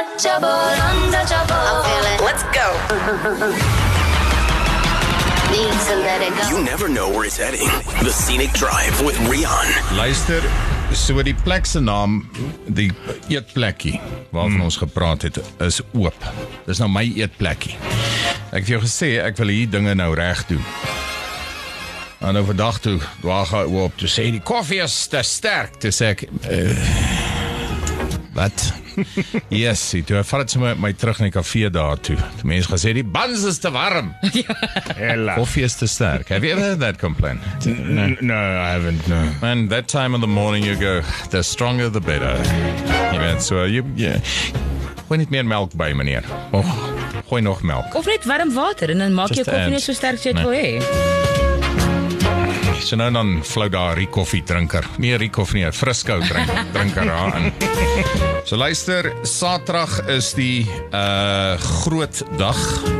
untouchable, untouchable. I'm feeling. Let's go. Need to let it go. You never know where it's heading. The Scenic Drive with Rian. Luister, so die plek se naam, die eetplekkie waarvan hmm. ons gepraat het, is oop. Dis nou my eetplekkie. Ek het jou gesê ek wil hier dinge nou reg doen. En nou vandag toe, waar gaan ek op te sê die koffie is te sterk, te sê ek uh, Wat? yes, toe vat dit my, my terug na die kafee daar toe. Die mense gesê die buns is te warm. Hela. Koffie is te sterk. Have you ever heard that complaint? No, no, I haven't. No. And that time in the morning you go, the stronger the better. Jy weet, so you yeah. Gooi net meer melk by, meneer. Oh, gooi nog melk. Of net warm water en dan maak jou Just koffie add. net so sterk as jy dit Nee. wil hê. So nou dan flou daar 'n koffie drinker. Nee, 'n koffie nie, 'n friskou drink, drinker daar in. So luister, Saterdag is die uh groot dag.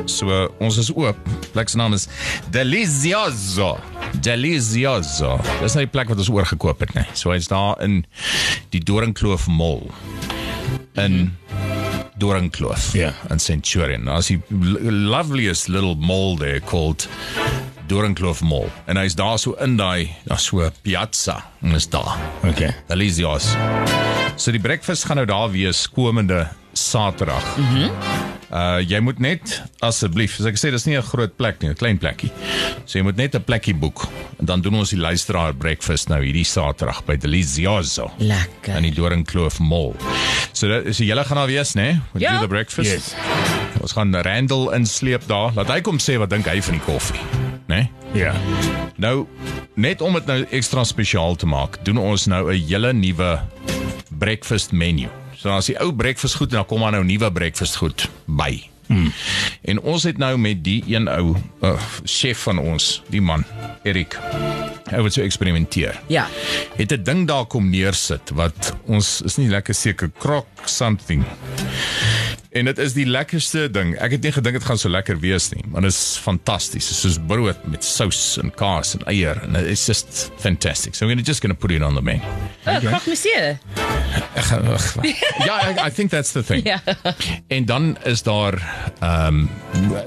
So ons is oop. Plek se naam is Delizioso. Delizioso. Dis nou die plek wat ons oorgekoop het, nee. So hy's daar in die Doringkloof Mall. In Doringkloof Ja. in Centurion. Daar's die l- loveliest little mall there called Doringkloof Mall. En hy's daar so in daai, daar's so 'n piazza en is daar. Okay. Delicious. So die breakfast gaan nou daar wees komende Saterdag. Mhm. Mm uh jy moet net asseblief, soos ek sê, dis nie 'n groot plek nie, 'n klein plekkie. So jy moet net 'n plekkie boek en dan doen ons die luisteraar breakfast nou hierdie Saterdag by Delicioso Lekker. in die Doringkloof Mall. So dit so julle gaan daar wees, né? Nee? Ja. Do the breakfast. Yes. Ons gaan Randall insleep daar. Laat hy kom sê wat dink hy van die koffie, né? Nee? Ja. Nou net om dit nou ekstra spesiaal te maak, doen ons nou 'n hele nuwe breakfast menu. So as die ou breakfast goed en dan kom daar nou nuwe breakfast goed by. Hmm. En ons het nou met die een ou uh, chef van ons, die man, Erik. Hy het so eksperimenteer. Ja. Het 'n ding daar kom neersit wat ons is nie lekker seker croc something. En dit is die lekkerste ding. Ek het nie gedink dit gaan so lekker wees nie, maar dit is fantasties. Dit is soos brood met sous en kaas en eier and it's just fantastic. So we're just going to put it on the menu. Oh, croque monsieur. Ek gaan Ja, I, I think that's the thing. Ja. En dan is daar ehm um,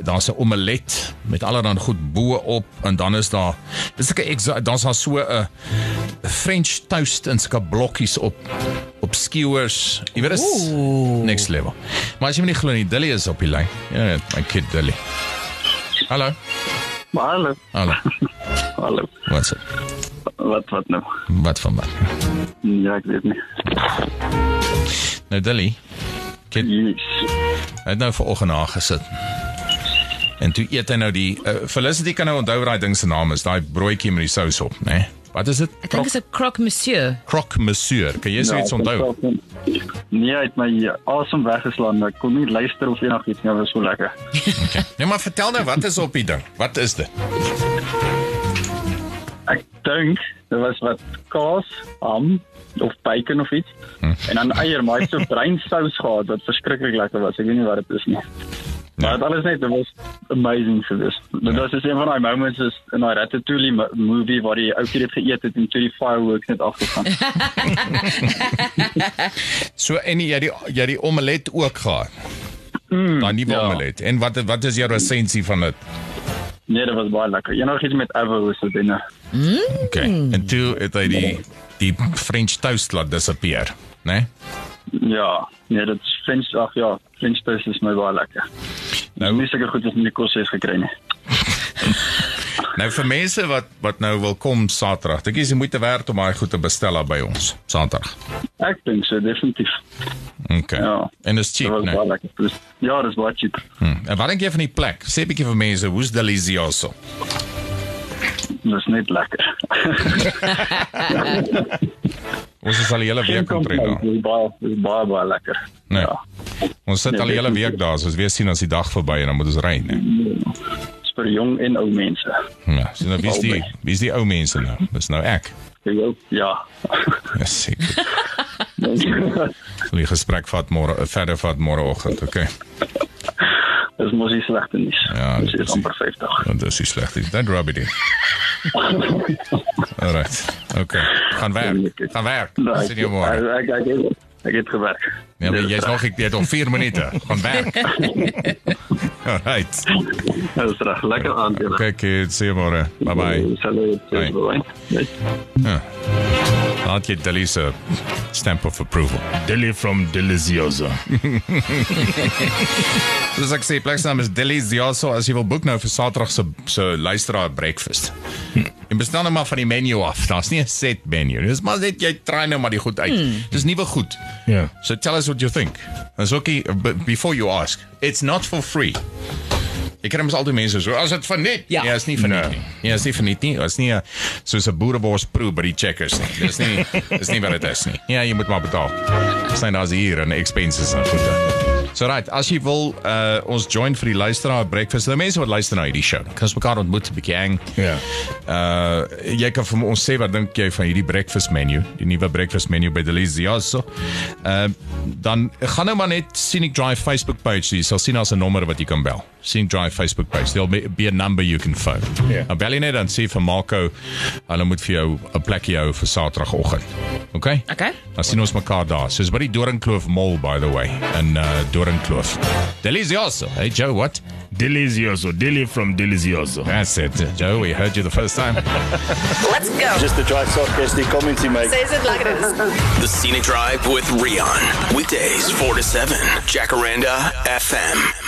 daar's 'n omelet met allerlei goed bo op en dan is daar dis 'n daar's daar so 'n French toast in sulke blokkies op op skewers. Jy weet is next level. Maar as jy my nie glo nie, Dilly is op die lyn. Ja, my kid Dilly. Hallo. Maar hallo, Hallo. hallo. Wat's dit? Wat wat nou? Wat van wat? Ja, ek weet nie. Nou Dilly, kid Yes. Hy het nou vanoggend aangesit. En toe eet hy nou die uh, Felicity kan nou onthou wat daai ding se naam is, daai broodjie met die sous op, né? Nee? Wat is dit? Ek dink dit is 'n croque monsieur. Croque monsieur. Kan jy so iets Ja, onthou? ek het- Nee, het my asem weggeslaan. Ek kon nie luister of enigiets nie, was so lekker. Okay. Nee, maar vertel nou wat is op die ding? Wat is dit? Ek dink dit was wat kaas, ham of bacon of iets. En dan eier, maar hy het so bruin sous gehad wat verskriklik lekker was. Ek weet nie wat dit is nie. Maar dit alles net, dit was amazing geweest. Dit was dus een van daai moments is in daai Ratatouille mo- movie waar die ouetjie dit geëet het en toe die fireworks net afgegaan. So en jy die jy die omelet ook gehad. Mm, daai nuwe ja. omelet. En wat wat is jou resensie van dit? nee, dit was baie lekker. Enigiets met avo is dit binne. Okay. En toe het hy die die French toast laat disappear, né? Nee? Ja, nee, dit is French, ag ja, French toast is my baie lekker. Nou- Nou, nie seker goed as in die kos is gekry nie. Nou vir mense wat wat nou wil kom Saterdag, dink jy is die moeite werd om daai goed te bestel daar by ons Saterdag. Ek dink so definitief. Okay. Ja. En dis Dit cheap, né? Dus, ja, dis baie cheap. Hmm. En wat dink jy van die plek? Sê 'n bietjie vir mense, hoe's Delicioso? Dis net lekker. Ons is al die hele week omtrent daar. Dis baie dis baie baie lekker. Nee. Ja. Ons sit Nee, al die hele week daar, soos weer sien as die dag verby en dan moet ons ry, né? Dis vir jong en ou mense. Ja, so nou wie's die wie's die ou mense nou? Dis nou ek. Ja. Ja, seker. Sal die gesprek vat môre eh, verder vat môreoggend, okay? Dis mos nie slegte nuus. Ja, dis dit is is- amper 50. Want dis is sleg. Don't rub it in. Alright. Okay. Gaan werk. Gaan werk. Nee, Sien jou môre. Ek ek ek ek het gewerk. Ja, maar Dis jy's reg. nog ek jy het nog 4 minute van werk. Alright. Dis reg. Lekker aand julle. Kyk, eh, sien môre. Bye bye. Salut. Bye. Bye. Bye. Laat jy Delisa stamp of approval. Dilly from Delicioso. Soos ek sê, plaasnaam is Delicioso as jy wil boek nou vir Saterdag se se luisteraar breakfast. Jy bestel nou maar van die menu af. Daar's nie 'n set menu. Dis maar net jy try nou maar die goed uit. Dis nuwe goed. Ja. So tell us what you think. Dis okay but before you ask. It's not for free. Ek kry mos altyd mense so as dit van net. Ja. ja is nie van net Nee. nie. Ja, is nie van net nie. Is nie 'n soos 'n boerebors proe by die checkers nie. Dis nie dis nie wat dit is nie. Ja, jy moet maar betaal. Sien daar's hier en expenses en goede. So right, as jy wil uh ons join vir die luisteraar breakfast. Die mense wat luister na hierdie show. Kan ons mekaar ontmoet 'n bietjie hang. Ja. Uh jy kan vir ons sê wat dink jy van hierdie breakfast menu, die nuwe breakfast menu by Delizioso. Uh dan gaan nou maar net Scenic Drive Facebook page, jy sal sien daar's 'n nommer wat jy kan bel. Scenic Drive Facebook page. There'll be, be a number you can phone. Ja. Nou bel jy net dan sê vir Marco, hulle moet vir jou 'n plekjie hou vir Saterdagoggend. Okay? Okay. Dan sien ons mekaar daar. Soos by die Doringkloof Mall by the way in uh Doringkloof. Delizioso. Hey Joe, what? Delicioso. Dilly from Delicioso. That's it. Joe, we heard you the first time. Let's go. Just to try sarcastic commenting, mate. Says it like it is. The Scenic Drive with Rion. Weekdays 4 to 7. Jacaranda FM.